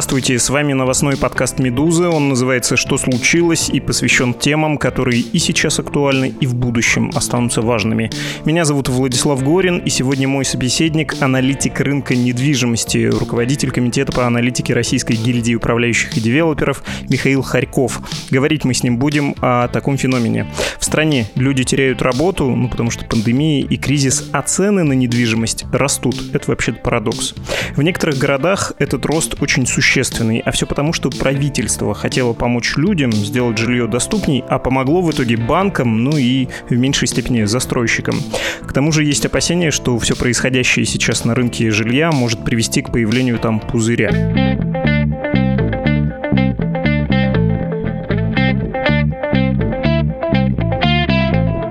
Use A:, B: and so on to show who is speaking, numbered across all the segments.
A: Здравствуйте, с вами новостной подкаст «Медузы». Он называется «Что случилось?» и посвящен темам, которые и сейчас актуальны, и в будущем останутся важными. Меня зовут Владислав Горин, и сегодня мой собеседник – аналитик рынка недвижимости, руководитель комитета по аналитике Российской гильдии управляющих и девелоперов Михаил Харьков. Говорить мы с ним будем о таком феномене. В стране люди теряют работу, ну потому что пандемия и кризис, а цены на недвижимость растут. Это вообще-то парадокс. В некоторых городах этот рост очень существенный, а все потому, что правительство хотело помочь людям сделать жилье доступней, а помогло в итоге банкам, ну и в меньшей степени застройщикам. К тому же есть опасения, что все происходящее сейчас на рынке жилья может привести к появлению там пузыря.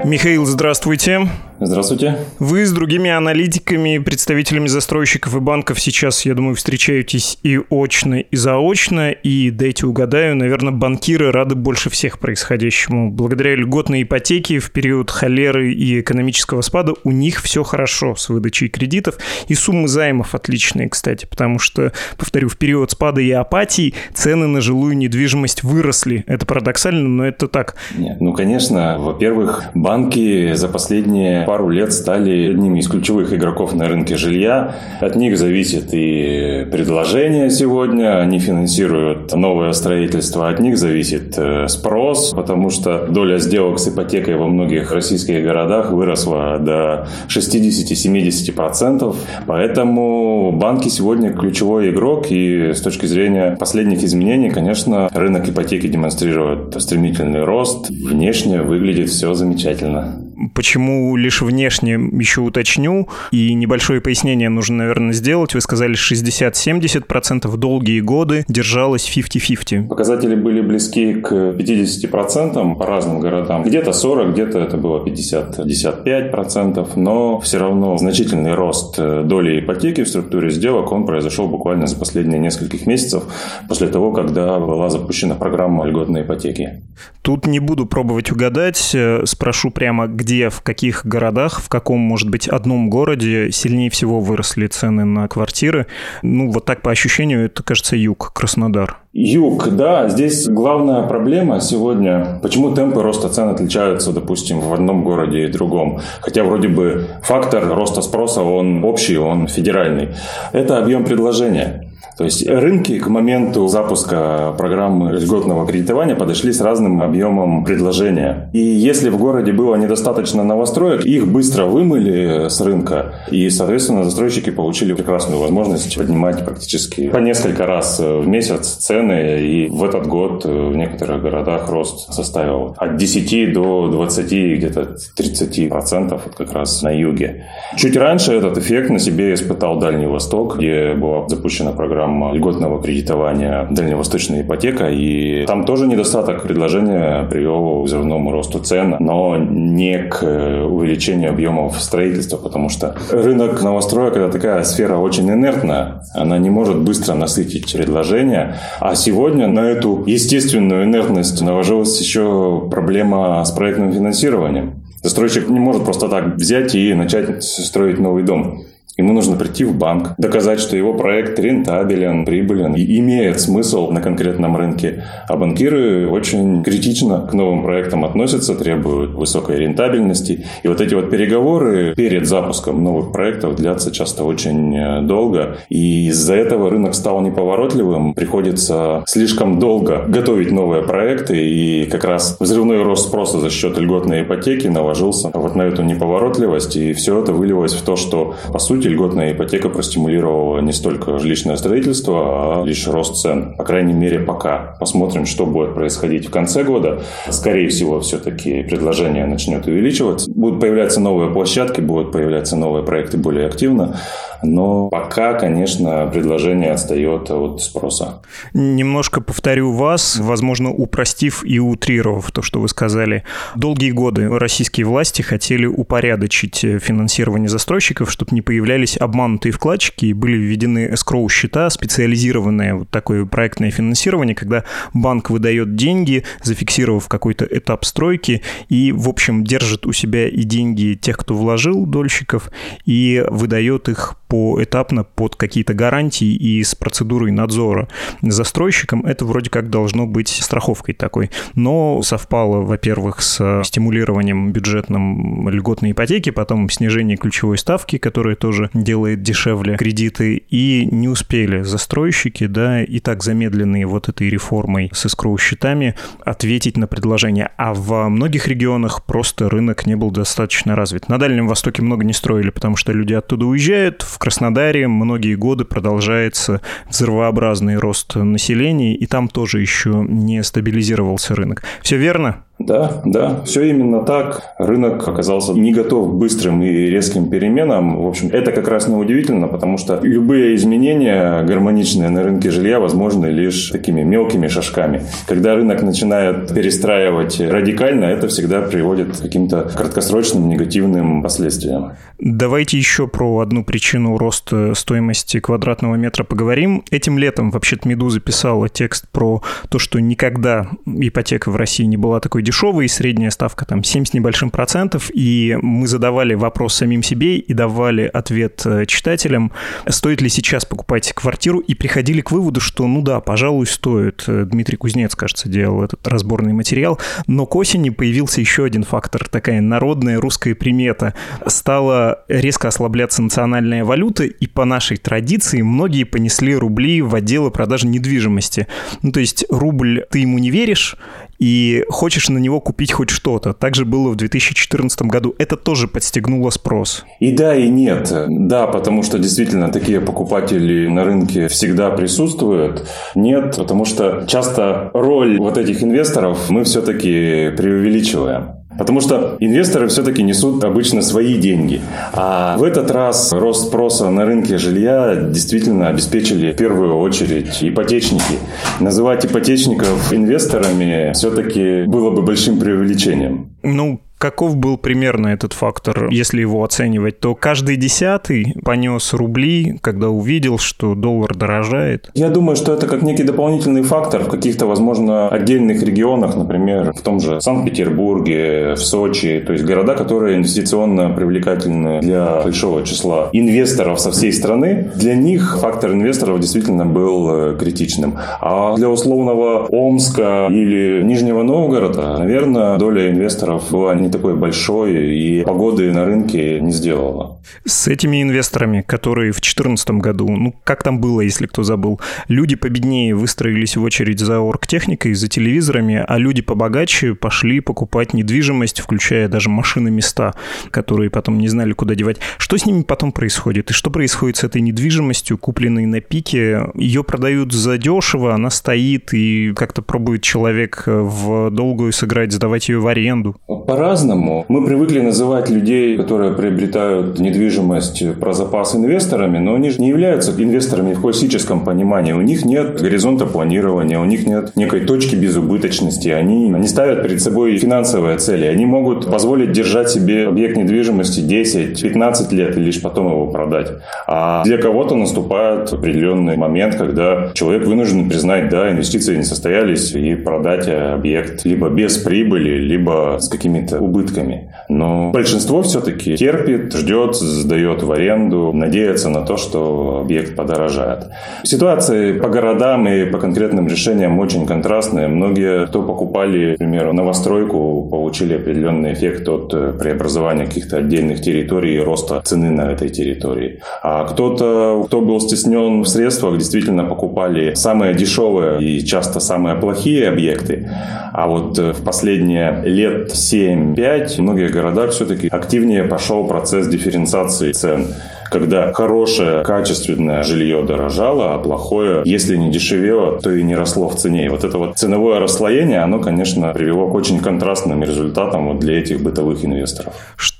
A: Михаил, здравствуйте.
B: Здравствуйте.
A: Вы с другими аналитиками, представителями застройщиков и банков сейчас, я думаю, встречаетесь и очно, и заочно, и, дайте угадаю, наверное, банкиры рады больше всех происходящему. Благодаря льготной ипотеке в период холеры и экономического спада у них все хорошо с выдачей кредитов, и суммы займов отличные, кстати, потому что, повторю, в период спада и апатии цены на жилую недвижимость выросли. Это парадоксально, но это так.
B: Нет, ну, конечно, во-первых, банки за последние пару лет стали одними из ключевых игроков на рынке жилья. От них зависит и предложение сегодня, они финансируют новое строительство, от них зависит э, спрос, потому что доля сделок с ипотекой во многих российских городах выросла до 60-70%. Поэтому банки сегодня ключевой игрок, и с точки зрения последних изменений, конечно, рынок ипотеки демонстрирует стремительный рост. Внешне выглядит все замечательно.
A: Почему лишь внешне, еще уточню, и небольшое пояснение нужно, наверное, сделать. Вы сказали 60-70%, долгие годы держалось 50-50.
B: Показатели были близки к 50% по разным городам. Где-то 40, где-то это было 50-55%, но все равно значительный рост доли ипотеки в структуре сделок, он произошел буквально за последние нескольких месяцев после того, когда была запущена программа льготной ипотеки.
A: Тут не буду пробовать угадать, спрошу прямо, где где, в каких городах, в каком, может быть, одном городе сильнее всего выросли цены на квартиры. Ну, вот так по ощущению, это, кажется, юг, Краснодар.
B: Юг, да, здесь главная проблема сегодня, почему темпы роста цен отличаются, допустим, в одном городе и другом. Хотя вроде бы фактор роста спроса, он общий, он федеральный. Это объем предложения. То есть рынки к моменту запуска программы льготного кредитования подошли с разным объемом предложения. И если в городе было недостаточно новостроек, их быстро вымыли с рынка. И, соответственно, застройщики получили прекрасную возможность поднимать практически по несколько раз в месяц цены. И в этот год в некоторых городах рост составил от 10 до 20, где-то 30 процентов вот как раз на юге. Чуть раньше этот эффект на себе испытал Дальний Восток, где была запущена программа программ льготного кредитования дальневосточная ипотека, и там тоже недостаток предложения привел к взрывному росту цен, но не к увеличению объемов строительства, потому что рынок новостроек – это такая сфера очень инертная, она не может быстро насытить предложение, а сегодня на эту естественную инертность наложилась еще проблема с проектным финансированием. Застройщик не может просто так взять и начать строить новый дом. Ему нужно прийти в банк, доказать, что его проект рентабелен, прибылен и имеет смысл на конкретном рынке. А банкиры очень критично к новым проектам относятся, требуют высокой рентабельности. И вот эти вот переговоры перед запуском новых проектов длятся часто очень э, долго. И из-за этого рынок стал неповоротливым. Приходится слишком долго готовить новые проекты. И как раз взрывной рост спроса за счет льготной ипотеки наложился вот на эту неповоротливость. И все это вылилось в то, что, по сути, льготная ипотека простимулировала не столько жилищное строительство, а лишь рост цен. По крайней мере, пока. Посмотрим, что будет происходить в конце года. Скорее всего, все-таки предложение начнет увеличиваться. Будут появляться новые площадки, будут появляться новые проекты более активно. Но пока, конечно, предложение отстает от спроса.
A: Немножко повторю вас, возможно, упростив и утрировав то, что вы сказали. Долгие годы российские власти хотели упорядочить финансирование застройщиков, чтобы не появлялись появлялись обманутые вкладчики и были введены эскроу-счета, специализированное вот такое проектное финансирование, когда банк выдает деньги, зафиксировав какой-то этап стройки, и, в общем, держит у себя и деньги тех, кто вложил, дольщиков, и выдает их поэтапно под какие-то гарантии и с процедурой надзора застройщиком, это вроде как должно быть страховкой такой. Но совпало, во-первых, с стимулированием бюджетным льготной ипотеки, потом снижение ключевой ставки, которая тоже делает дешевле кредиты, и не успели застройщики, да, и так замедленные вот этой реформой с искроу-счетами ответить на предложение. А в многих регионах просто рынок не был достаточно развит. На Дальнем Востоке много не строили, потому что люди оттуда уезжают. В Краснодаре многие годы продолжается взрывообразный рост населения, и там тоже еще не стабилизировался рынок. Все верно?
B: Да, да, все именно так. Рынок оказался не готов к быстрым и резким переменам. В общем, это как раз неудивительно, потому что любые изменения гармоничные на рынке жилья возможны лишь такими мелкими шажками. Когда рынок начинает перестраивать радикально, это всегда приводит к каким-то краткосрочным негативным последствиям.
A: Давайте еще про одну причину роста стоимости квадратного метра поговорим. Этим летом вообще-то «Медуза» писала текст про то, что никогда ипотека в России не была такой дешевой, средняя ставка там 7 с небольшим процентов, и мы задавали вопрос самим себе и давали ответ э, читателям, стоит ли сейчас покупать квартиру, и приходили к выводу, что ну да, пожалуй, стоит. Э, Дмитрий Кузнец, кажется, делал этот разборный материал, но к осени появился еще один фактор, такая народная русская примета. Стало резко ослабляться национальная валюта, и по нашей традиции многие понесли рубли в отделы продажи недвижимости. Ну, то есть рубль, ты ему не веришь, и хочешь на него купить хоть что-то. Так же было в 2014 году. Это тоже подстегнуло спрос.
B: И да, и нет. Да, потому что действительно такие покупатели на рынке всегда присутствуют. Нет, потому что часто роль вот этих инвесторов мы все-таки преувеличиваем. Потому что инвесторы все-таки несут обычно свои деньги. А в этот раз рост спроса на рынке жилья действительно обеспечили в первую очередь ипотечники. Называть ипотечников инвесторами все-таки было бы большим преувеличением.
A: Ну, Каков был примерно этот фактор, если его оценивать, то каждый десятый понес рубли, когда увидел, что доллар дорожает?
B: Я думаю, что это как некий дополнительный фактор в каких-то, возможно, отдельных регионах, например, в том же Санкт-Петербурге, в Сочи, то есть города, которые инвестиционно привлекательны для большого числа инвесторов со всей страны. Для них фактор инвесторов действительно был э, критичным. А для условного Омска или Нижнего Новгорода, наверное, доля инвесторов была не такой большой, и погоды на рынке не сделала.
A: С этими инвесторами, которые в 2014 году, ну, как там было, если кто забыл, люди победнее выстроились в очередь за оргтехникой, за телевизорами, а люди побогаче пошли покупать недвижимость, включая даже машины места, которые потом не знали, куда девать. Что с ними потом происходит? И что происходит с этой недвижимостью, купленной на пике? Ее продают за дешево, она стоит, и как-то пробует человек в долгую сыграть, сдавать ее в аренду.
B: По по-разному. Мы привыкли называть людей, которые приобретают недвижимость про запас инвесторами, но они же не являются инвесторами в классическом понимании. У них нет горизонта планирования, у них нет некой точки безубыточности. Они не ставят перед собой финансовые цели. Они могут позволить держать себе объект недвижимости 10-15 лет и лишь потом его продать. А для кого-то наступает определенный момент, когда человек вынужден признать, да, инвестиции не состоялись и продать объект либо без прибыли, либо с какими-то убытками. Но большинство все-таки терпит, ждет, сдает в аренду, надеется на то, что объект подорожает. Ситуации по городам и по конкретным решениям очень контрастные. Многие, кто покупали, например, новостройку, получили определенный эффект от э, преобразования каких-то отдельных территорий и роста цены на этой территории. А кто-то, кто был стеснен в средствах, действительно покупали самые дешевые и часто самые плохие объекты. А вот э, в последние лет 7 5 в многих городах все-таки активнее пошел процесс дифференциации цен когда хорошее, качественное жилье дорожало, а плохое, если не дешевело, то и не росло в цене. И вот это вот ценовое расслоение, оно, конечно, привело к очень контрастным результатам вот для этих бытовых инвесторов.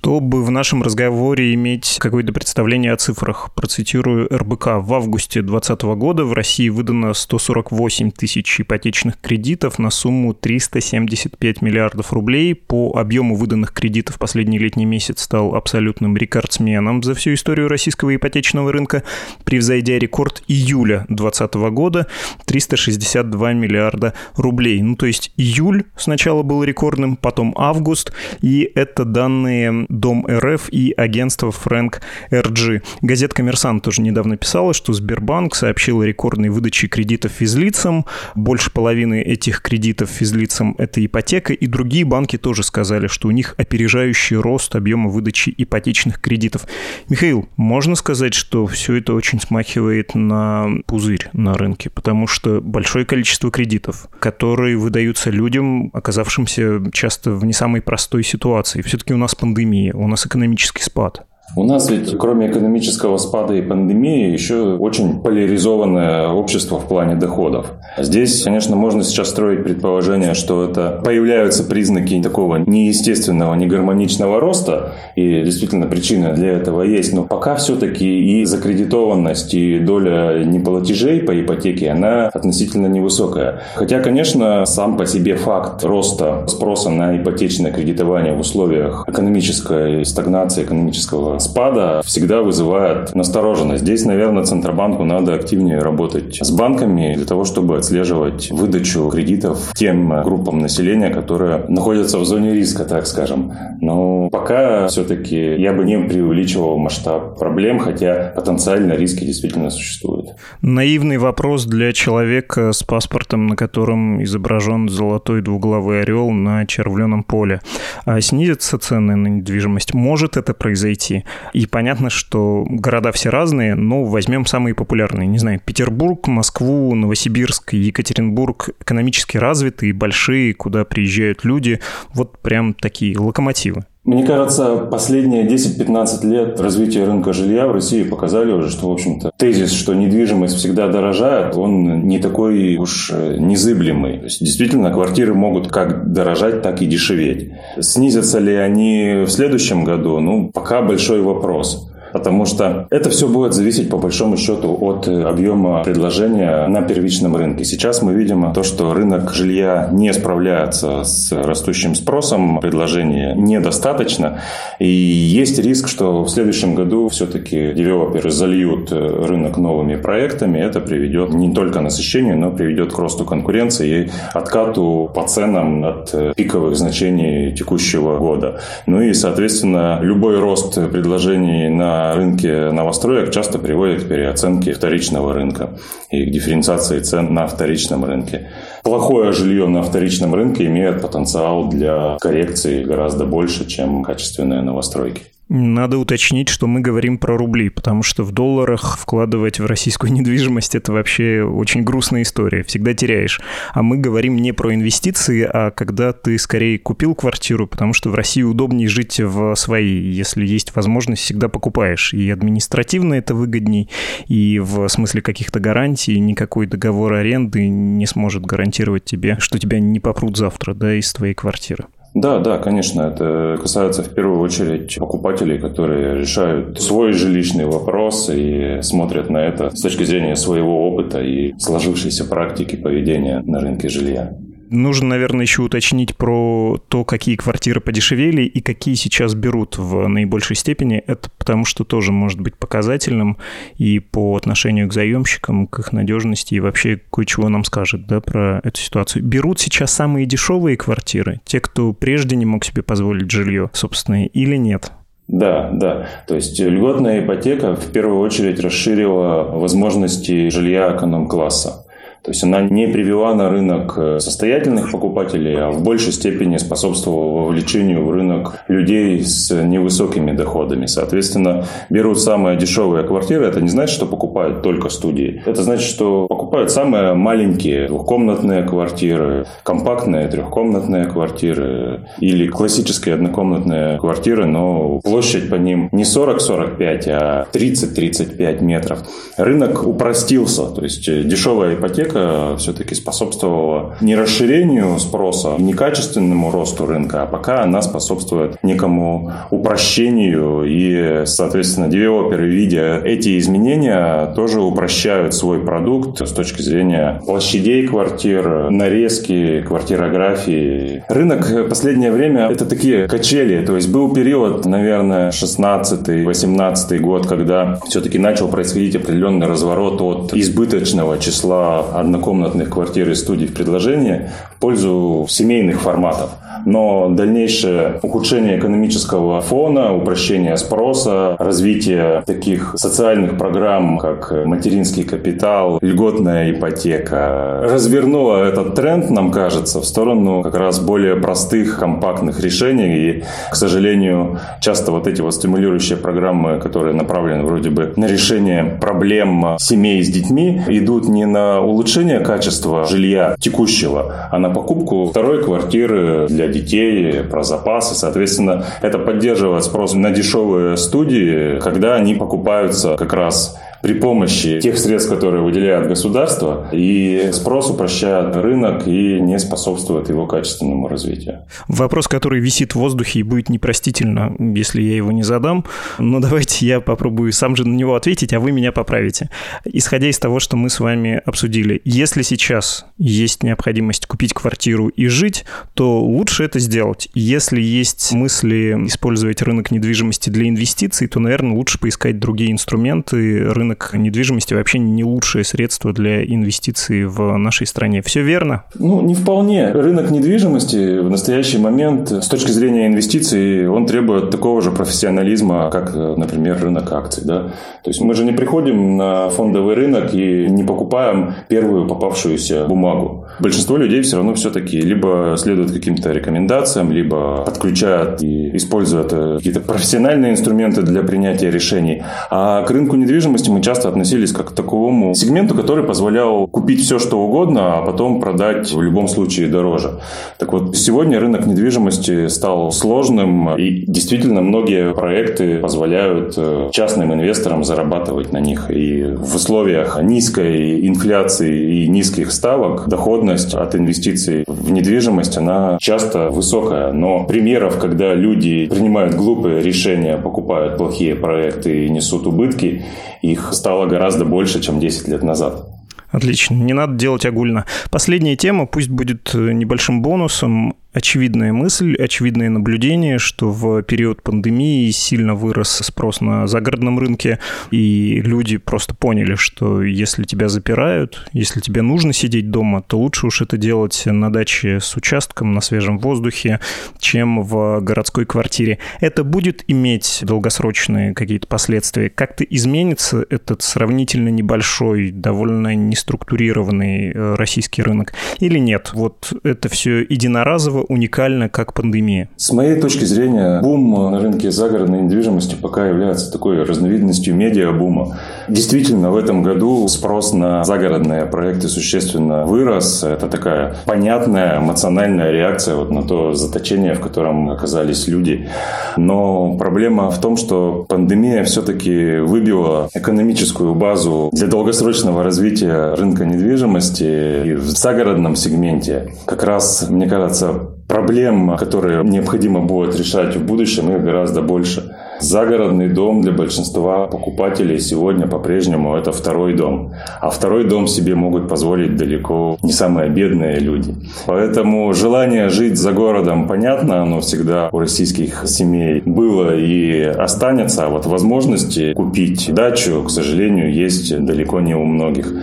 A: Чтобы в нашем разговоре иметь какое-то представление о цифрах, процитирую РБК. В августе 2020 года в России выдано 148 тысяч ипотечных кредитов на сумму 375 миллиардов рублей. По объему выданных кредитов последний летний месяц стал абсолютным рекордсменом за всю историю российского ипотечного рынка, превзойдя рекорд июля 2020 года 362 миллиарда рублей. Ну, то есть июль сначала был рекордным, потом август, и это данные Дом РФ и агентство Фрэнк РГ. Газета «Коммерсант» тоже недавно писала, что Сбербанк сообщил о рекордной выдаче кредитов физлицам. Больше половины этих кредитов физлицам – это ипотека, и другие банки тоже сказали, что у них опережающий рост объема выдачи ипотечных кредитов. Михаил, можно сказать, что все это очень смахивает на пузырь на рынке, потому что большое количество кредитов, которые выдаются людям, оказавшимся часто в не самой простой ситуации. Все-таки у нас пандемия, у нас экономический спад.
B: У нас ведь кроме экономического спада и пандемии еще очень поляризованное общество в плане доходов. Здесь, конечно, можно сейчас строить предположение, что это появляются признаки такого неестественного, негармоничного роста, и действительно причина для этого есть, но пока все-таки и закредитованность, и доля неплатежей по ипотеке, она относительно невысокая. Хотя, конечно, сам по себе факт роста спроса на ипотечное кредитование в условиях экономической стагнации, экономического спада всегда вызывает настороженность. Здесь, наверное, Центробанку надо активнее работать с банками для того, чтобы отслеживать выдачу кредитов тем группам населения, которые находятся в зоне риска, так скажем. Но пока все-таки я бы не преувеличивал масштаб проблем, хотя потенциально риски действительно существуют.
A: Наивный вопрос для человека с паспортом, на котором изображен золотой двуглавый орел на червленом поле. А снизятся цены на недвижимость? Может это произойти? И понятно, что города все разные, но возьмем самые популярные. Не знаю, Петербург, Москву, Новосибирск, Екатеринбург экономически развитые, большие, куда приезжают люди. Вот прям такие локомотивы.
B: Мне кажется, последние 10-15 лет развития рынка жилья в России показали уже, что, в общем-то, тезис, что недвижимость всегда дорожает, он не такой уж э, незыблемый. То есть, действительно, квартиры могут как дорожать, так и дешеветь. Снизятся ли они в следующем году? Ну, пока большой вопрос. Потому что это все будет зависеть по большому счету от э, объема предложения на первичном рынке. Сейчас мы видим то, что рынок жилья не справляется с растущим спросом, предложения недостаточно. И есть риск, что в следующем году все-таки девелоперы зальют э, рынок новыми проектами. Это приведет не только насыщению, но приведет к росту конкуренции и откату по ценам от э, пиковых значений текущего года. Ну и, соответственно, любой рост предложений на рынке новостроек часто приводит к переоценке вторичного рынка и к дифференциации цен на вторичном рынке. Плохое жилье на вторичном рынке имеет потенциал для коррекции гораздо больше, чем качественные новостройки.
A: Надо уточнить, что мы говорим про рубли, потому что в долларах вкладывать в российскую недвижимость это вообще очень грустная история, всегда теряешь. А мы говорим не про инвестиции, а когда ты скорее купил квартиру, потому что в России удобнее жить в своей, если есть возможность, всегда покупаешь. И административно это выгодней, и в смысле каких-то гарантий никакой договор аренды не сможет гарантировать тебе, что тебя не попрут завтра, да, из твоей квартиры.
B: Да, да, конечно, это касается в первую очередь покупателей, которые решают свой жилищный вопрос и смотрят на это с точки зрения своего опыта и сложившейся практики поведения на рынке жилья.
A: Нужно, наверное, еще уточнить про то, какие квартиры подешевели и какие сейчас берут в наибольшей степени. Это потому что тоже может быть показательным и по отношению к заемщикам, к их надежности и вообще кое-чего нам скажет да, про эту ситуацию. Берут сейчас самые дешевые квартиры, те, кто прежде не мог себе позволить жилье собственное или нет?
B: Да, да. То есть льготная ипотека в первую очередь расширила возможности жилья эконом-класса. То есть она не привела на рынок э, состоятельных покупателей, а в большей степени способствовала вовлечению в рынок людей с невысокими доходами. Соответственно, берут самые дешевые квартиры. Это не значит, что покупают только студии. Это значит, что покупают самые маленькие двухкомнатные квартиры, компактные трехкомнатные квартиры или классические однокомнатные квартиры, но площадь по ним не 40-45, а 30-35 метров. Рынок упростился, то есть дешевая ипотека ипотека все-таки способствовала не расширению спроса, не качественному росту рынка, а пока она способствует некому упрощению и, соответственно, девелоперы, видя эти изменения, тоже упрощают свой продукт с точки зрения площадей квартир, нарезки, квартирографии. Рынок последнее время это такие качели, то есть был период, наверное, 16-18 год, когда все-таки начал происходить определенный разворот от избыточного числа однокомнатных квартир и студий в предложении в пользу семейных форматов. но дальнейшее ухудшение экономического фона, упрощение спроса, развитие таких социальных программ, как материнский капитал, льготная ипотека, развернуло этот тренд, нам кажется, в сторону как раз более простых, компактных решений. И, к сожалению, часто вот эти вот стимулирующие программы, которые направлены вроде бы на решение проблем семей с детьми, идут не на улучшение качества жилья текущего, а на покупку второй квартиры для детей, про запасы. Соответственно, это поддерживает спрос на дешевые студии, когда они покупаются как раз при помощи тех средств, которые выделяет государство, и спрос упрощает рынок и не способствует его качественному развитию.
A: Вопрос, который висит в воздухе и будет непростительно, если я его не задам, но давайте я попробую сам же на него ответить, а вы меня поправите. Исходя из того, что мы с вами обсудили, если сейчас есть необходимость купить квартиру и жить, то лучше это сделать. Если есть мысли использовать рынок недвижимости для инвестиций, то, наверное, лучше поискать другие инструменты рынка рынок недвижимости вообще не лучшее средство для инвестиций в нашей стране. Все верно?
B: Ну, не вполне. Рынок недвижимости в настоящий момент с точки зрения инвестиций, он требует такого же профессионализма, как, например, рынок акций. Да? То есть мы же не приходим на фондовый рынок и не покупаем первую попавшуюся бумагу. Большинство людей все равно все-таки либо следуют каким-то рекомендациям, либо подключают и используют э, какие-то профессиональные инструменты для принятия решений. А к рынку недвижимости мы часто относились как к таковому сегменту, который позволял купить все, что угодно, а потом продать в любом случае дороже. Так вот, сегодня рынок недвижимости стал сложным, и действительно многие проекты позволяют э, частным инвесторам зарабатывать на них. И в условиях низкой инфляции и низких ставок доходность от инвестиций в недвижимость, она часто высокая. Но примеров, когда люди принимают глупые решения, покупают плохие проекты и несут убытки, их стало гораздо больше, чем 10 лет назад.
A: Отлично, не надо делать огульно. Последняя тема, пусть будет небольшим бонусом очевидная мысль, очевидное наблюдение, что в период пандемии сильно вырос спрос на загородном рынке, и люди просто поняли, что если тебя запирают, если тебе нужно сидеть дома, то лучше уж это делать на даче с участком, на свежем воздухе, чем в городской квартире. Это будет иметь долгосрочные какие-то последствия. Как-то изменится этот сравнительно небольшой, довольно неструктурированный э, российский рынок или нет? Вот это все единоразово уникально, как пандемия?
B: С моей точки зрения, бум на рынке загородной недвижимости пока является такой разновидностью медиа-бума. Действительно, в этом году спрос на загородные проекты существенно вырос. Это такая понятная эмоциональная реакция вот на то заточение, в котором оказались люди. Но проблема в том, что пандемия все-таки выбила экономическую базу для долгосрочного развития рынка недвижимости и в загородном сегменте. Как раз, мне кажется, проблем, которые необходимо будет решать в будущем, их гораздо больше. Загородный дом для большинства покупателей сегодня по-прежнему это второй дом. А второй дом себе могут позволить далеко не самые бедные люди. Поэтому желание жить за городом понятно, оно всегда у российских семей было и останется. А вот возможности купить дачу, к сожалению, есть далеко не у многих.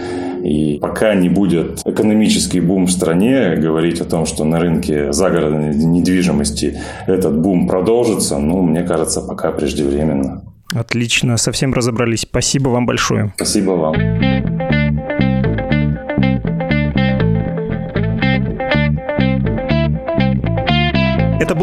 B: И пока не будет экономический бум в стране, говорить о том, что на рынке загородной недвижимости этот бум продолжится, ну, мне кажется, пока преждевременно.
A: Отлично, совсем разобрались. Спасибо вам большое.
B: Спасибо вам.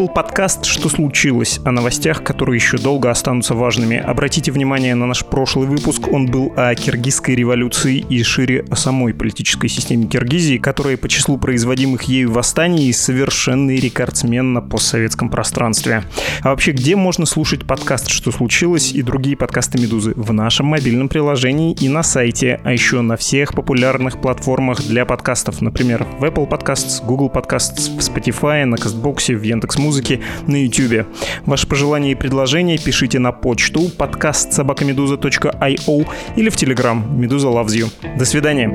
A: Был подкаст «Что случилось?» о новостях, которые еще долго останутся важными. Обратите внимание на наш прошлый выпуск. Он был о киргизской революции и шире о самой политической системе Киргизии, которая по числу производимых ею восстаний совершенный рекордсмен на постсоветском пространстве. А вообще, где можно слушать подкаст «Что случилось?» и другие подкасты «Медузы»? В нашем мобильном приложении и на сайте, а еще на всех популярных платформах для подкастов, например, в Apple Podcasts, Google Podcasts, в Spotify, на Кастбоксе, в Яндекс Яндекс Музыки на YouTube. Ваши пожелания и предложения пишите на почту подкаст собакамедуза.io или в Telegram Медуза Loves You. До свидания.